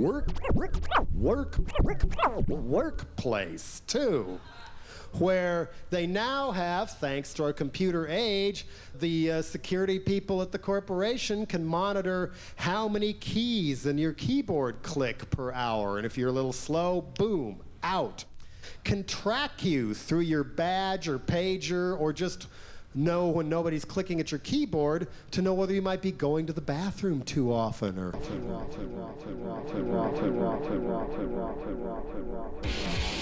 work, work, workplace too where they now have, thanks to our computer age, the uh, security people at the corporation can monitor how many keys in your keyboard click per hour. And if you're a little slow, boom, out. Can track you through your badge or pager or just know when nobody's clicking at your keyboard to know whether you might be going to the bathroom too often or. I'm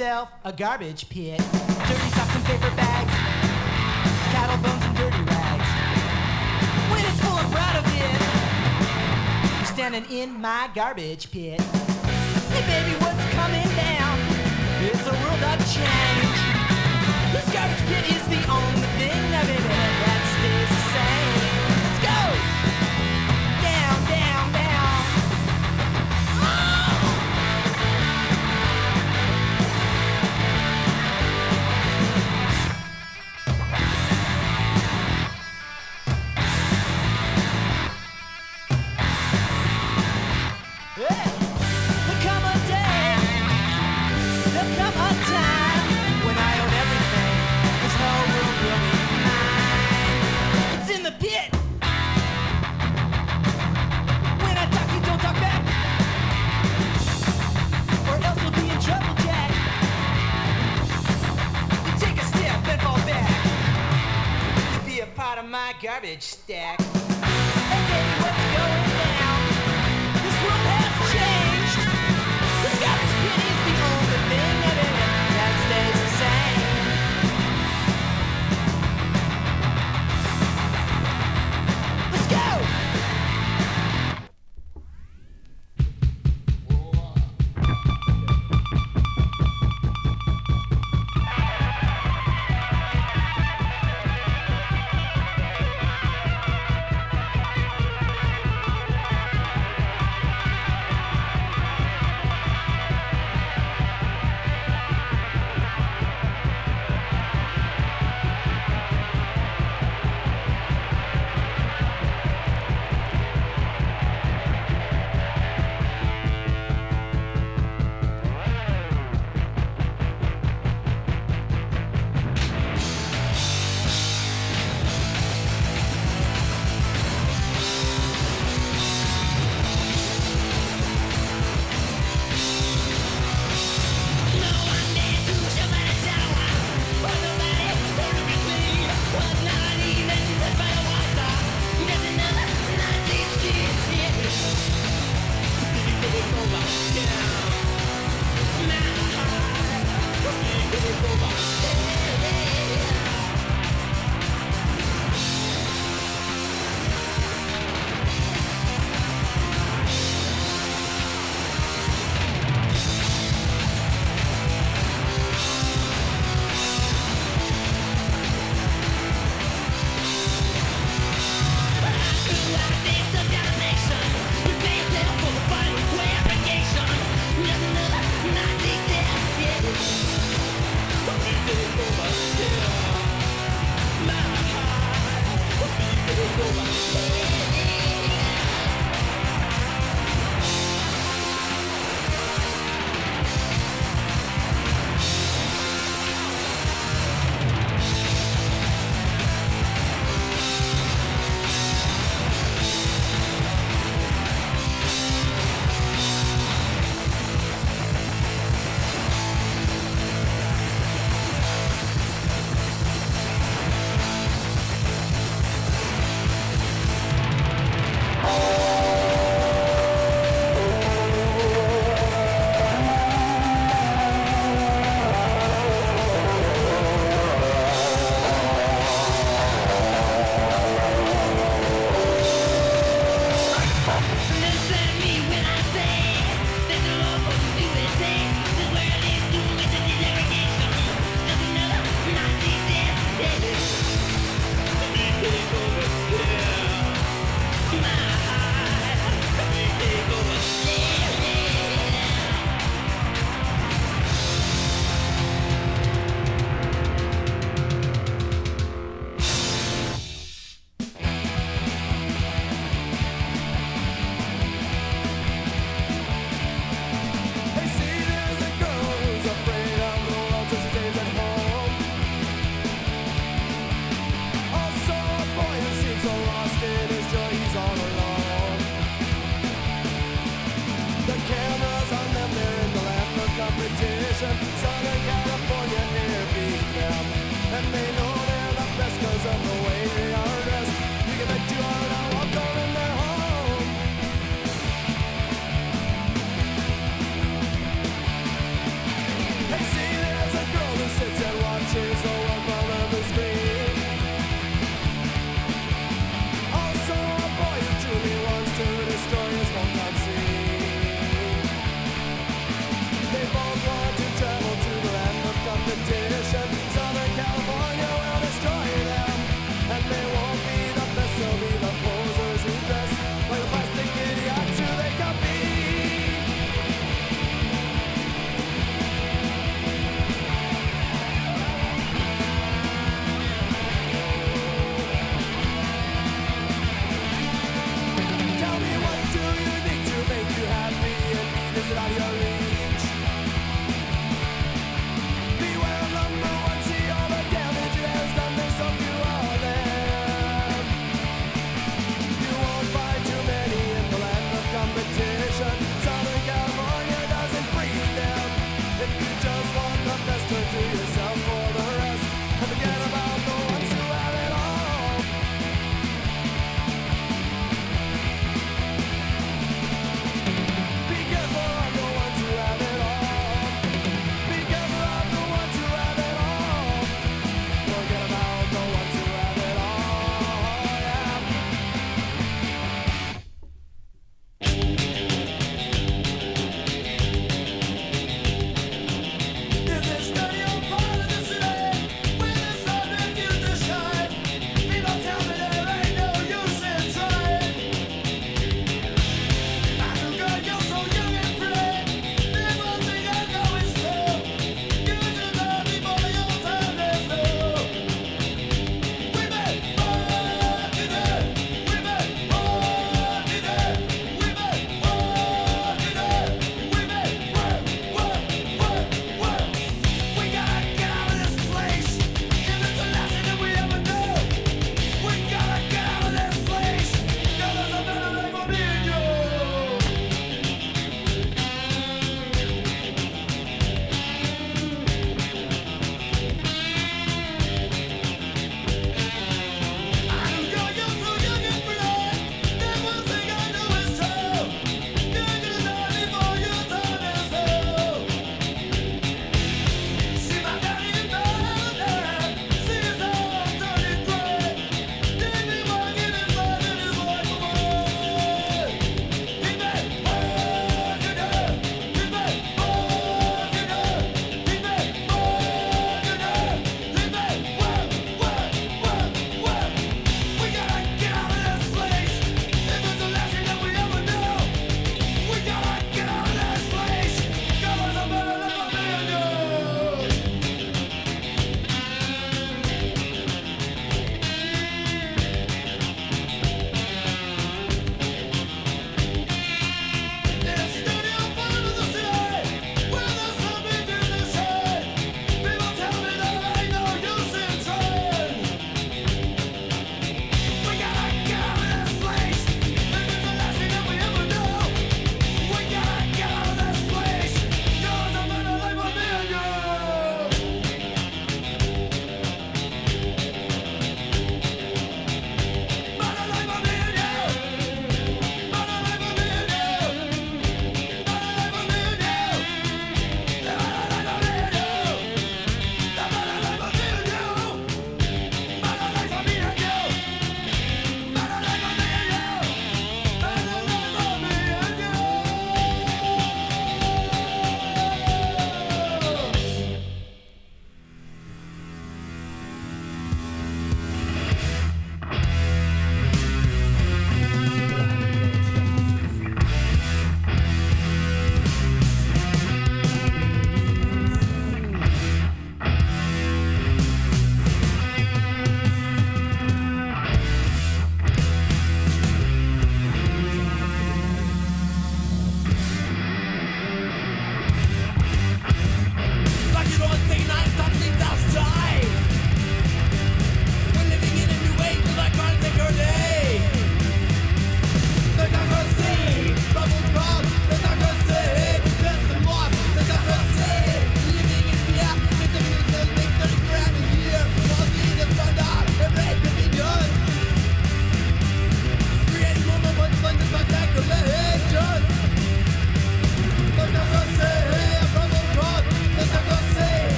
yourself a garbage pit. Dirty socks and paper bags, cattle bones and dirty rags. When it's full, I'm proud of it. you're Standing in my garbage pit. Hey baby, what's coming down? It's a world of change. This garbage pit is the only thing I've ever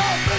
Go!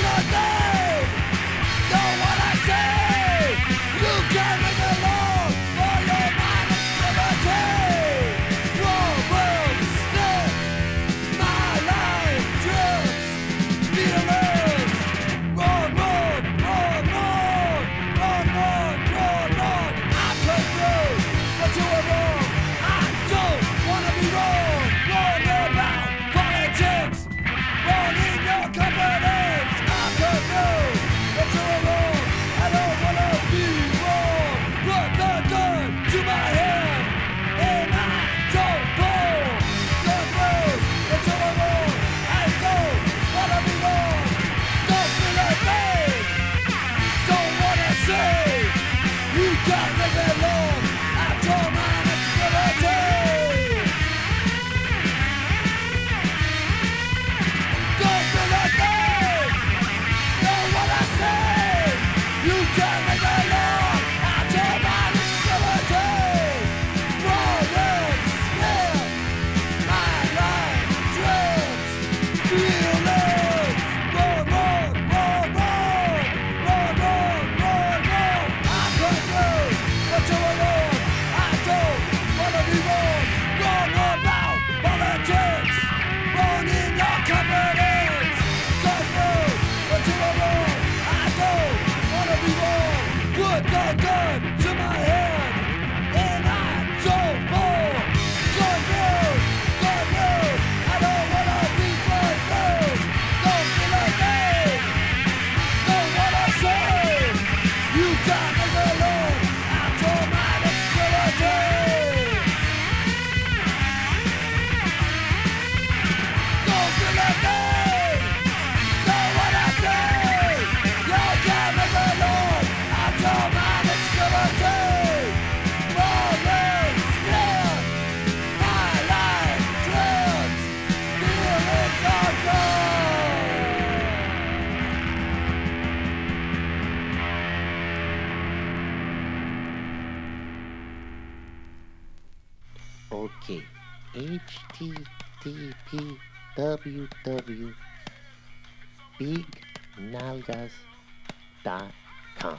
www.bignalgas.com.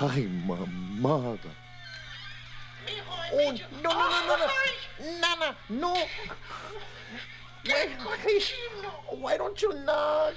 ¡Ay, mamada! ¡Oh, no, no, no, no! ¡Nana, no! Why, why don't you knock?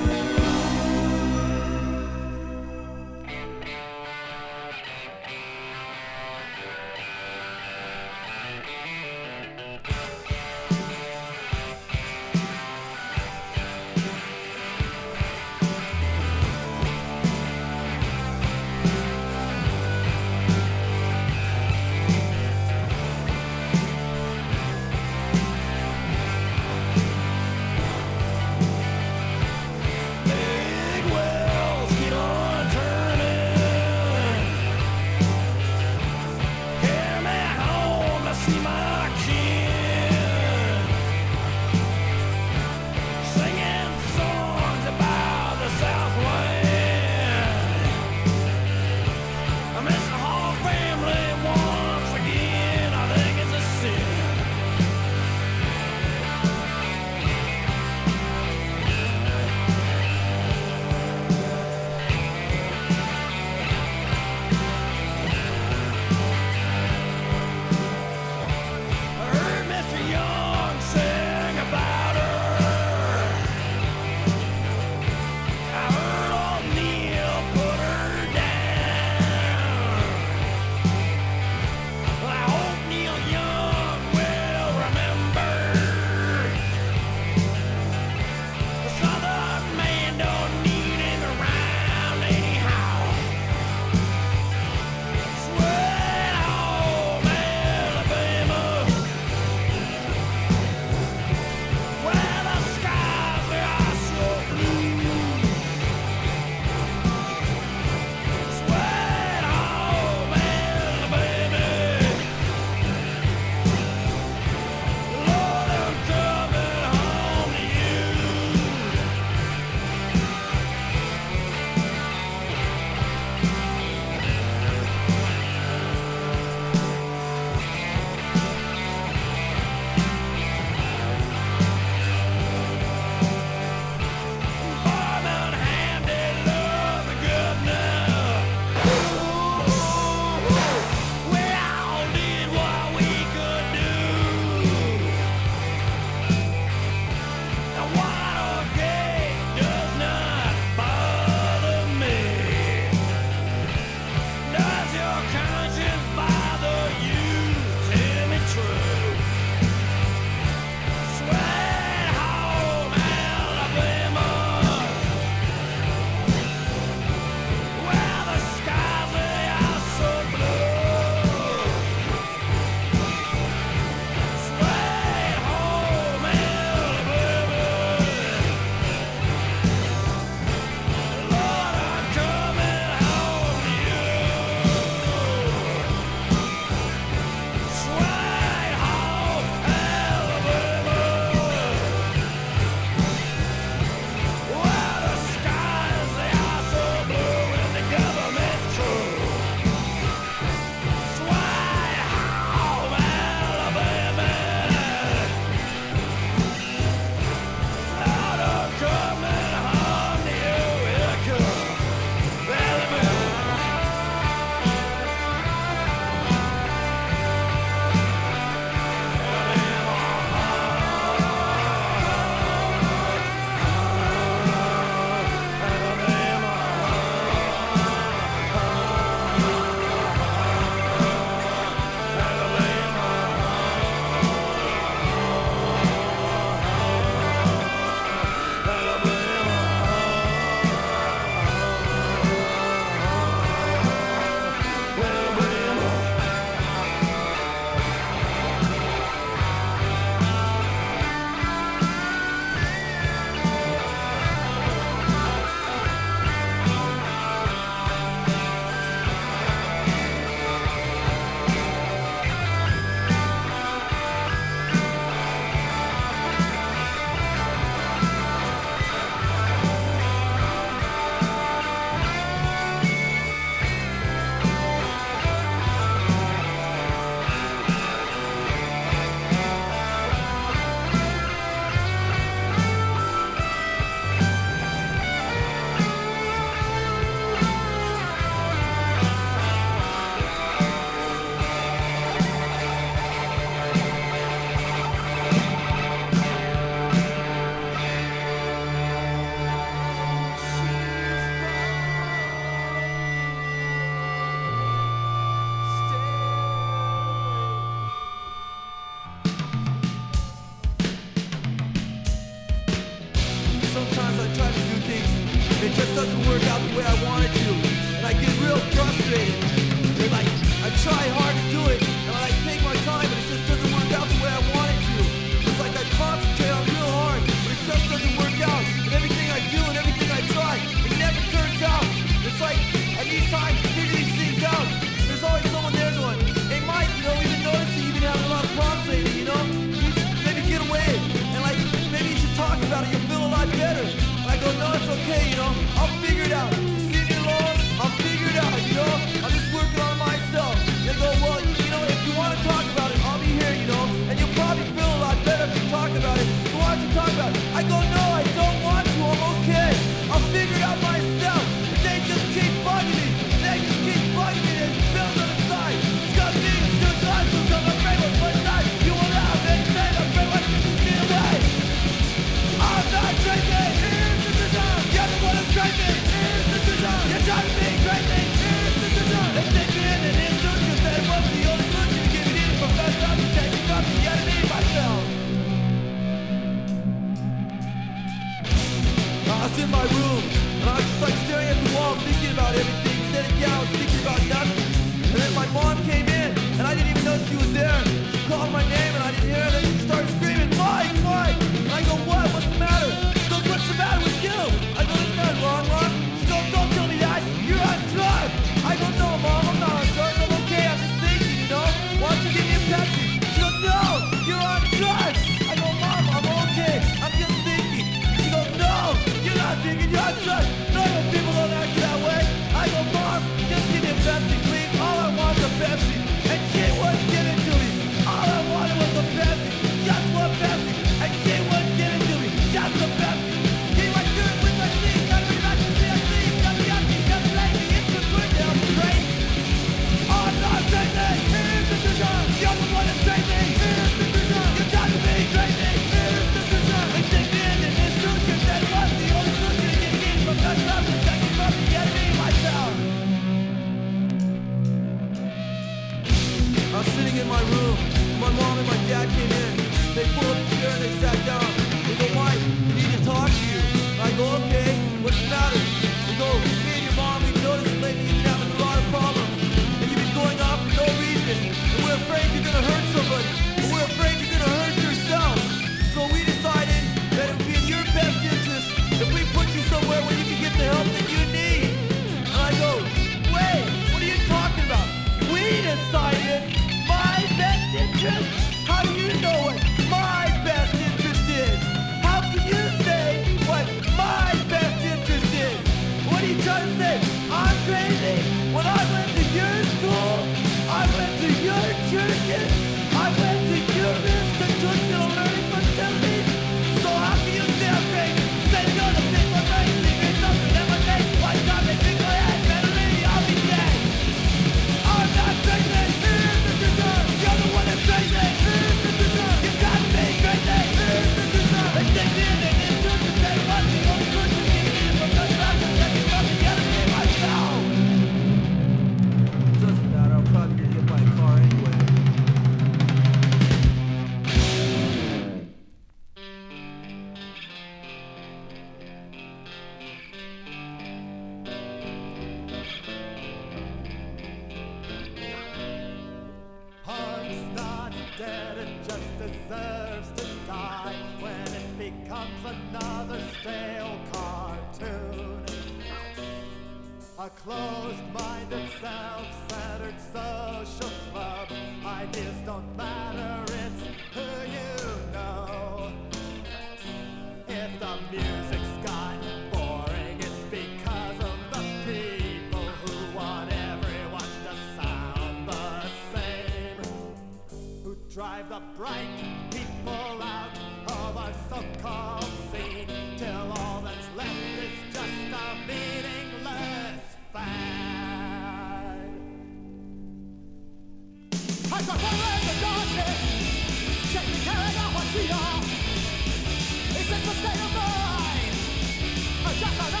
Just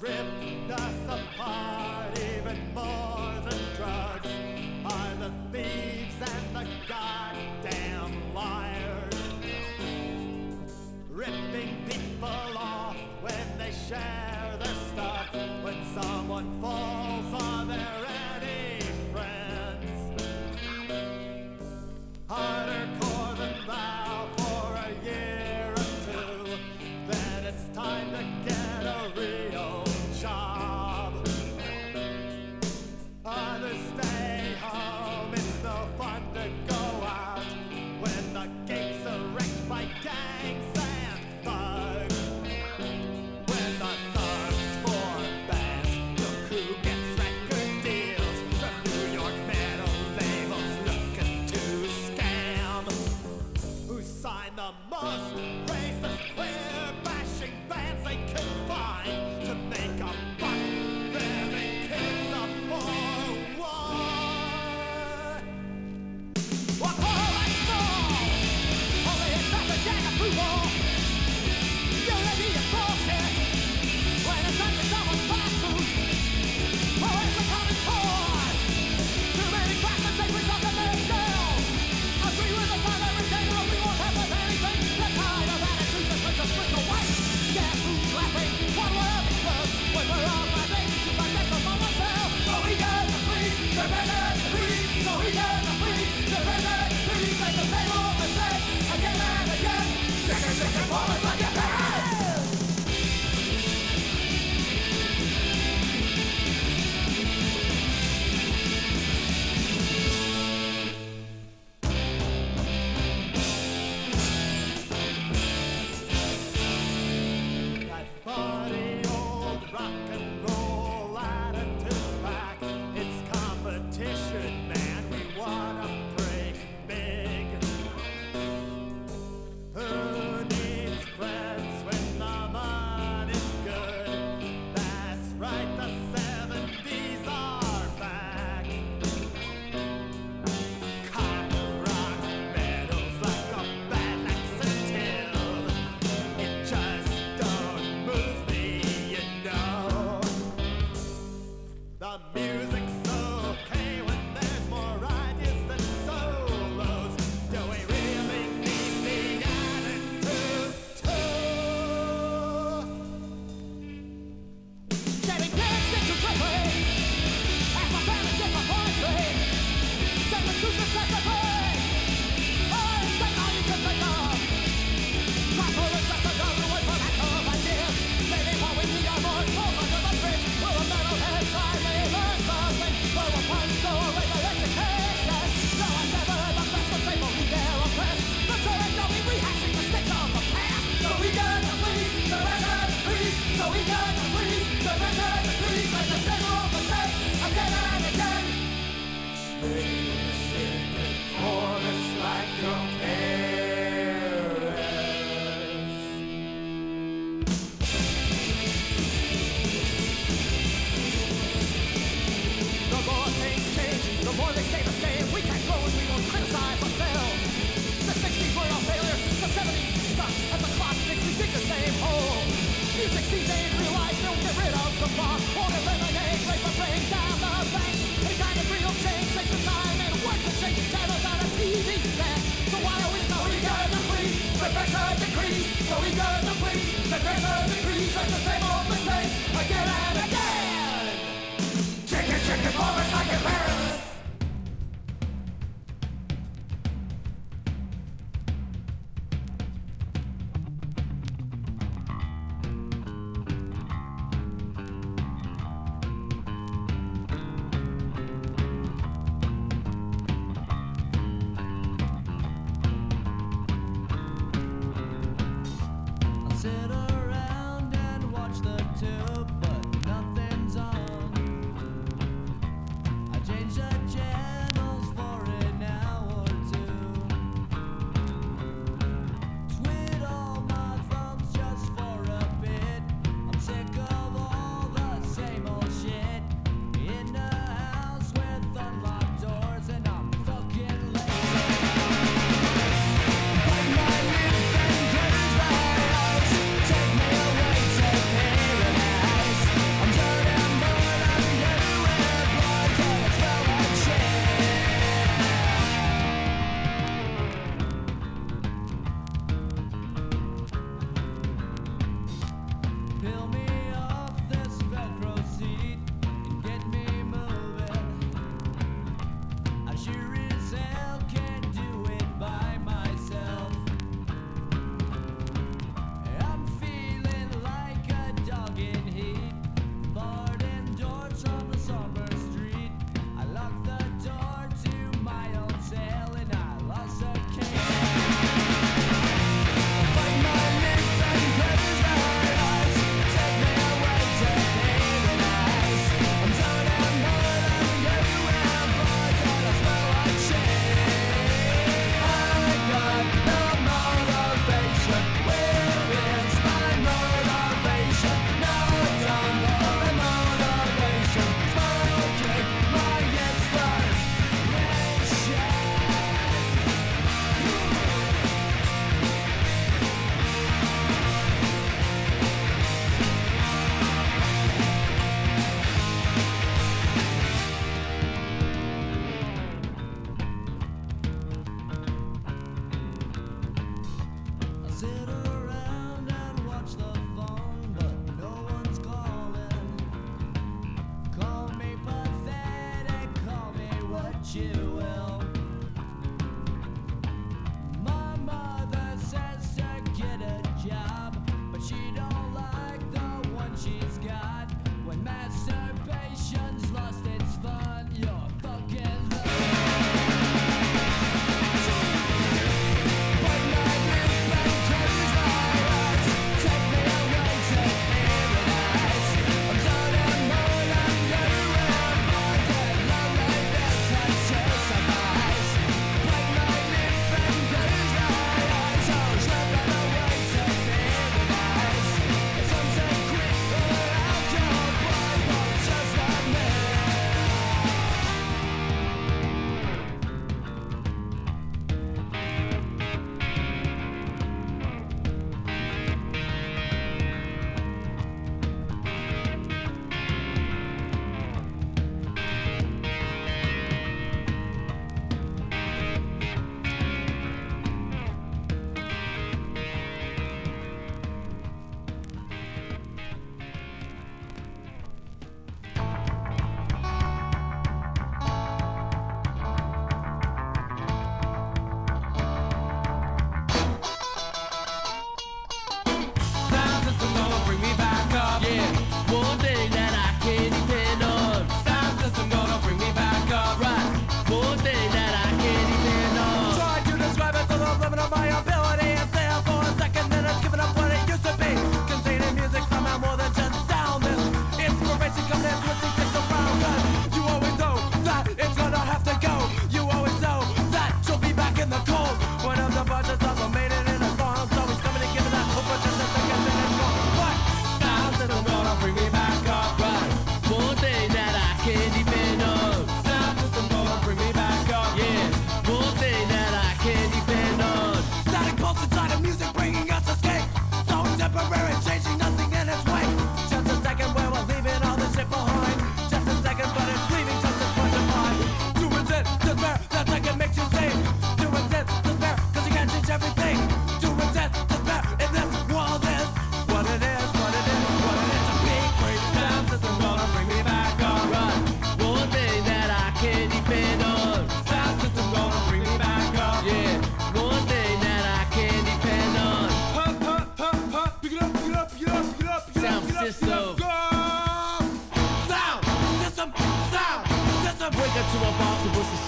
what's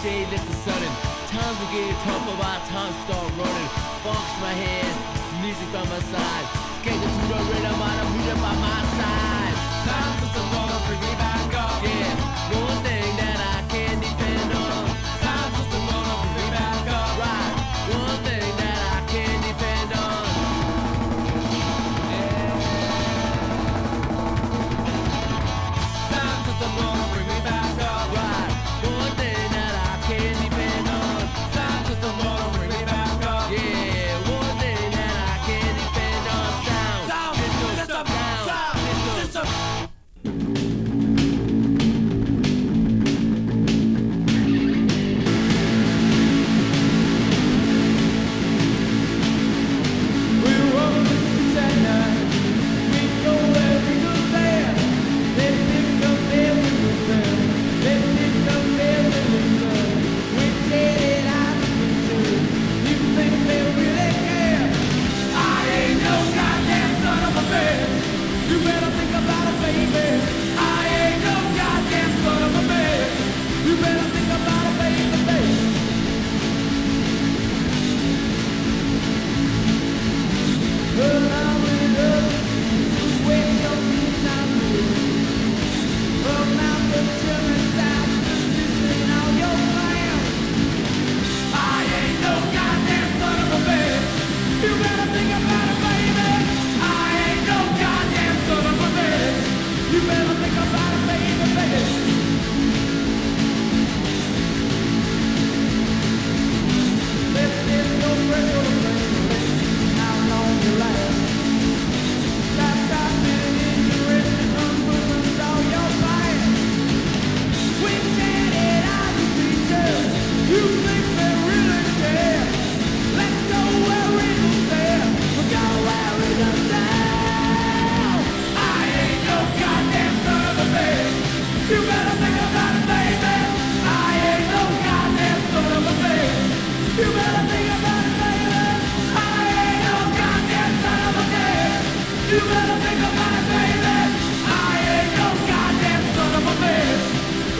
shade that's the sunning. Times will get tough, but by time start running. Fox my hand, music by my side. Schedule to the rhythm, I'm by my side. Time to start, bring me back up. Yeah.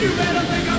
You better think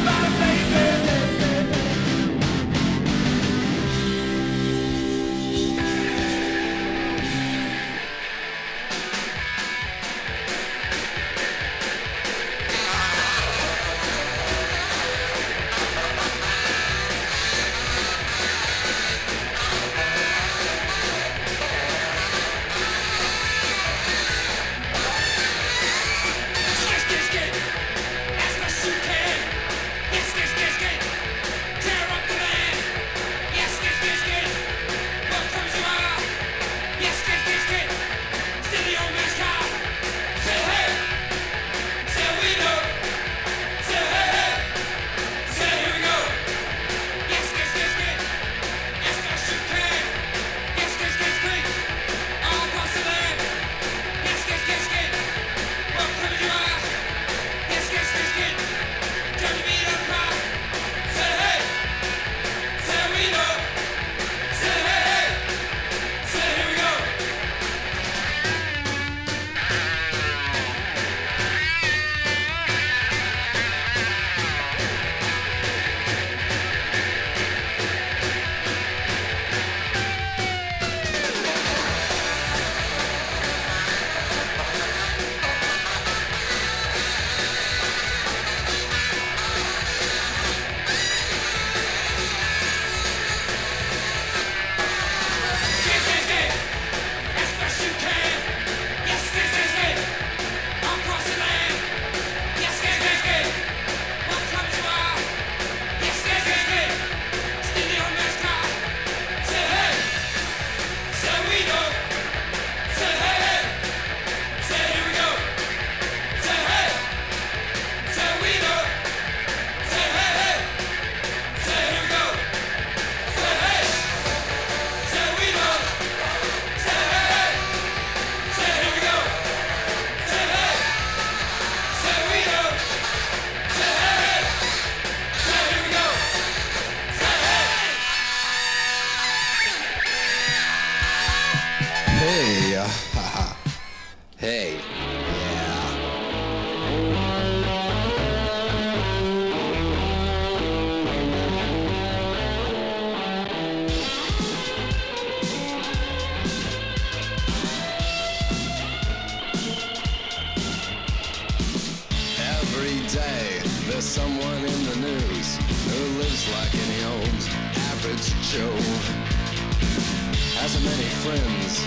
friends,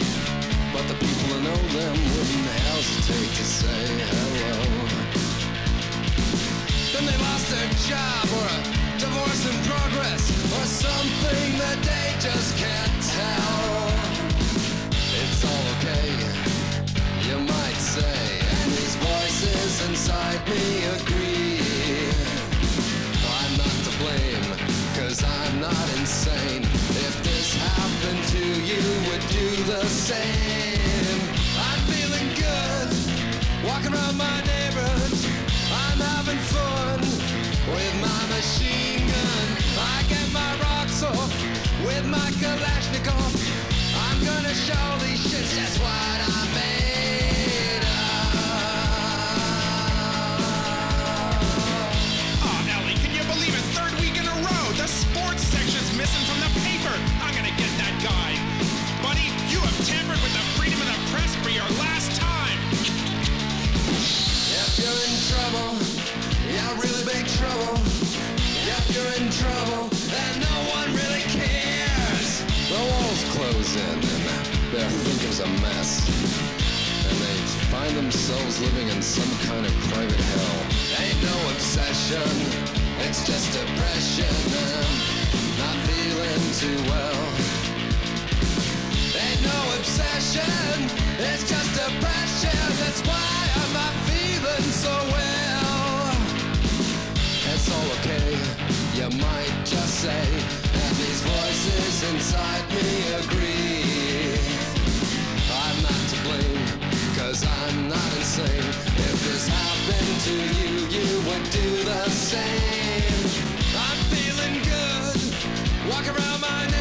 but the people who know them wouldn't hesitate to say hello. Then they lost their job or a divorce in progress or something that they just can't tell. It's all okay, you might say, and these voices inside me agree. I'm not to blame, cause I'm not insane. Happened to you, would do the same. I'm feeling good, walking around my neighborhood. I'm having fun with my machine gun. I get my rocks off with my Kalashnikov. I'm gonna show these shits just what close in, and their thinking's a mess. And they find themselves living in some kind of private hell. Ain't no obsession, it's just depression. Not feeling too well. Ain't no obsession, it's just depression. That's why I'm not feeling so well. It's all okay, you might just say. And these voices inside me agree. Cause I'm not insane. If this happened to you, you would do the same. I'm feeling good, walk around my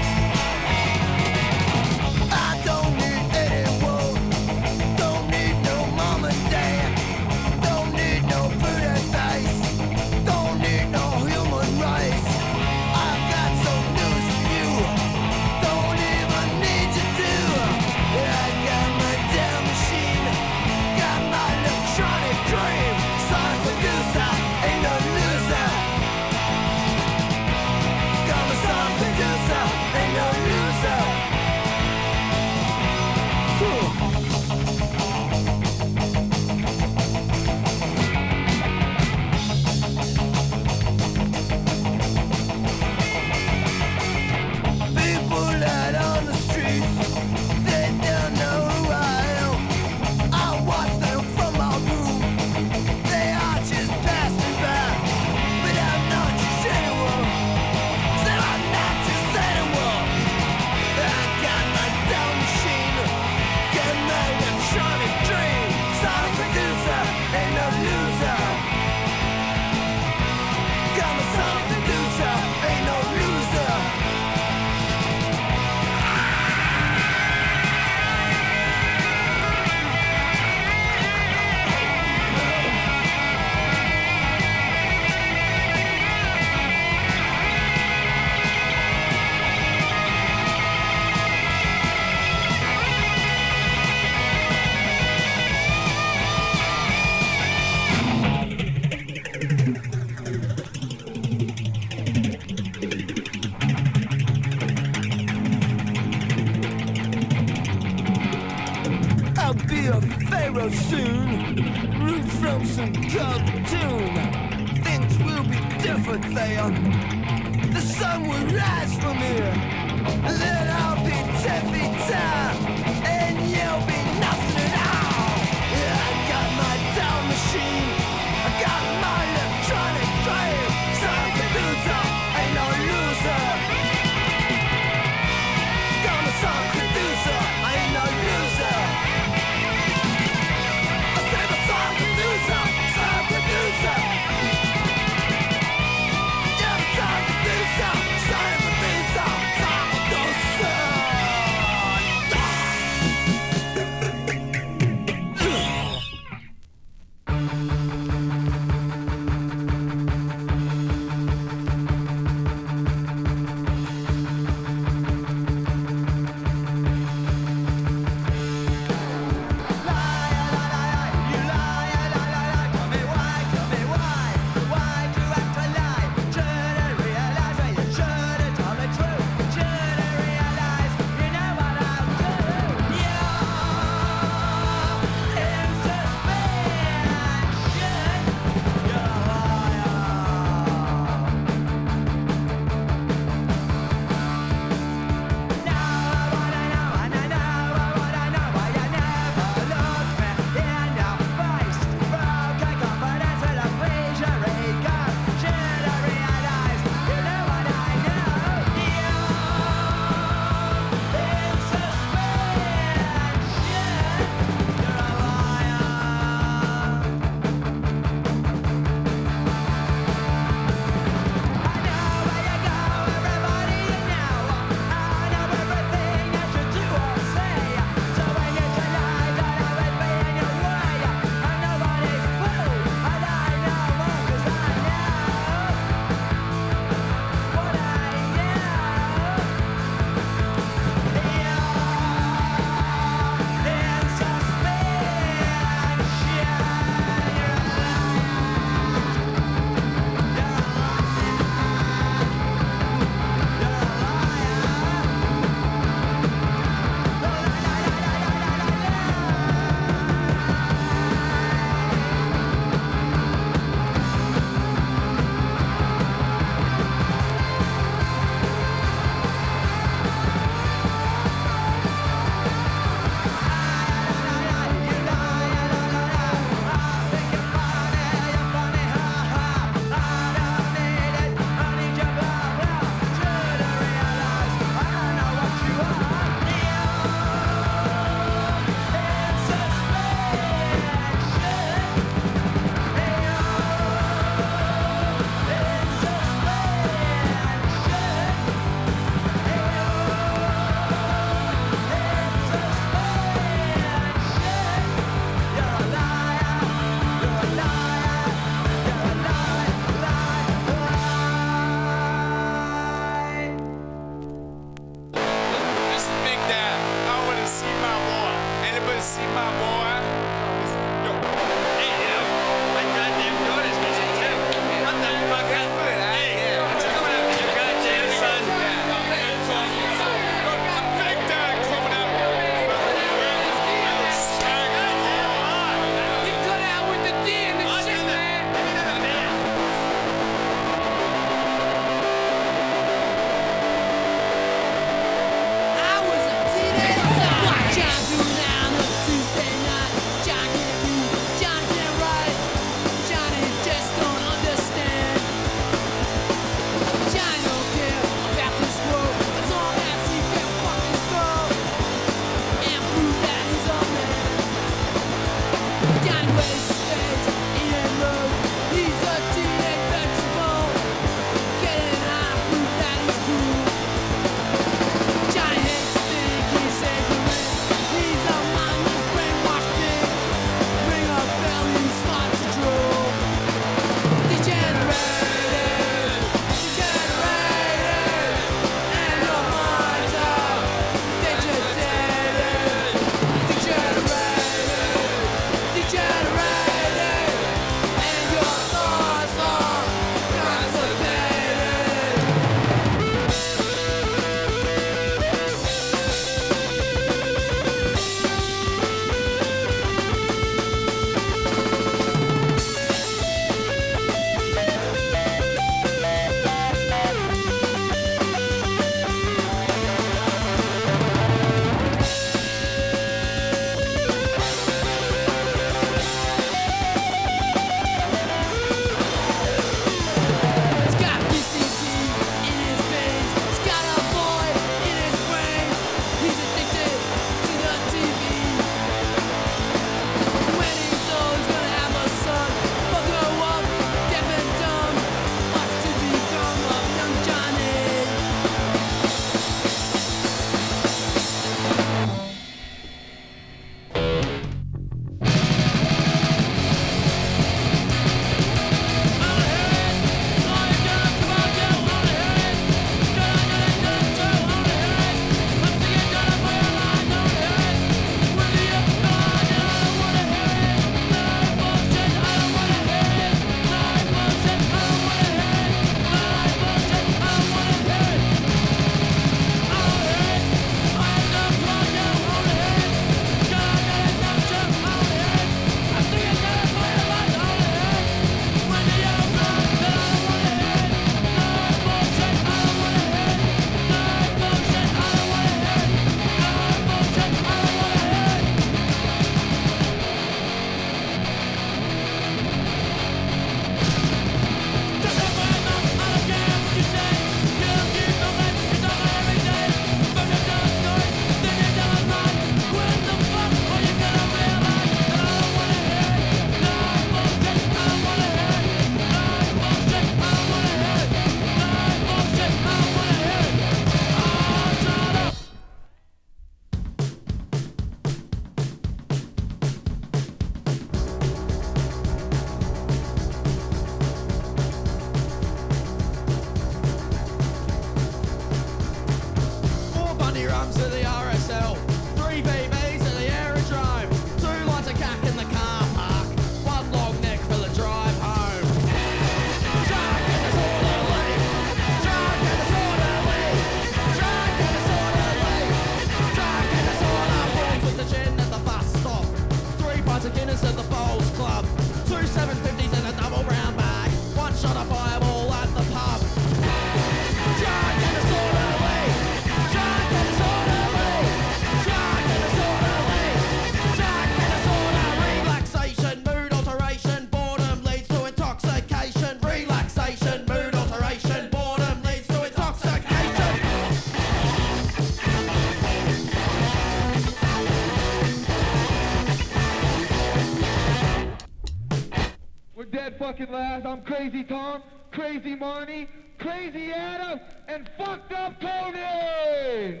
fucking last. I'm Crazy Tom, Crazy Marnie, Crazy Adam, and fucked up Tony!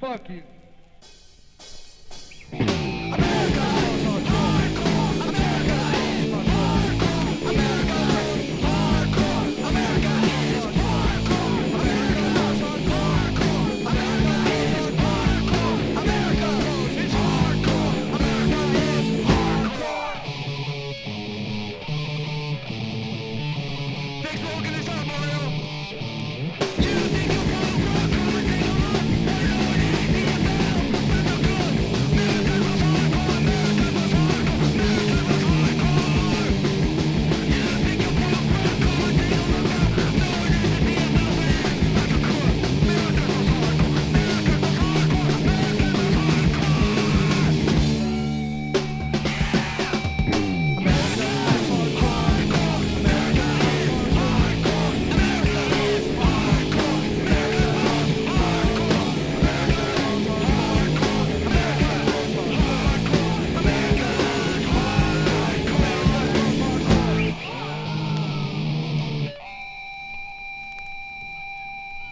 Fuck you.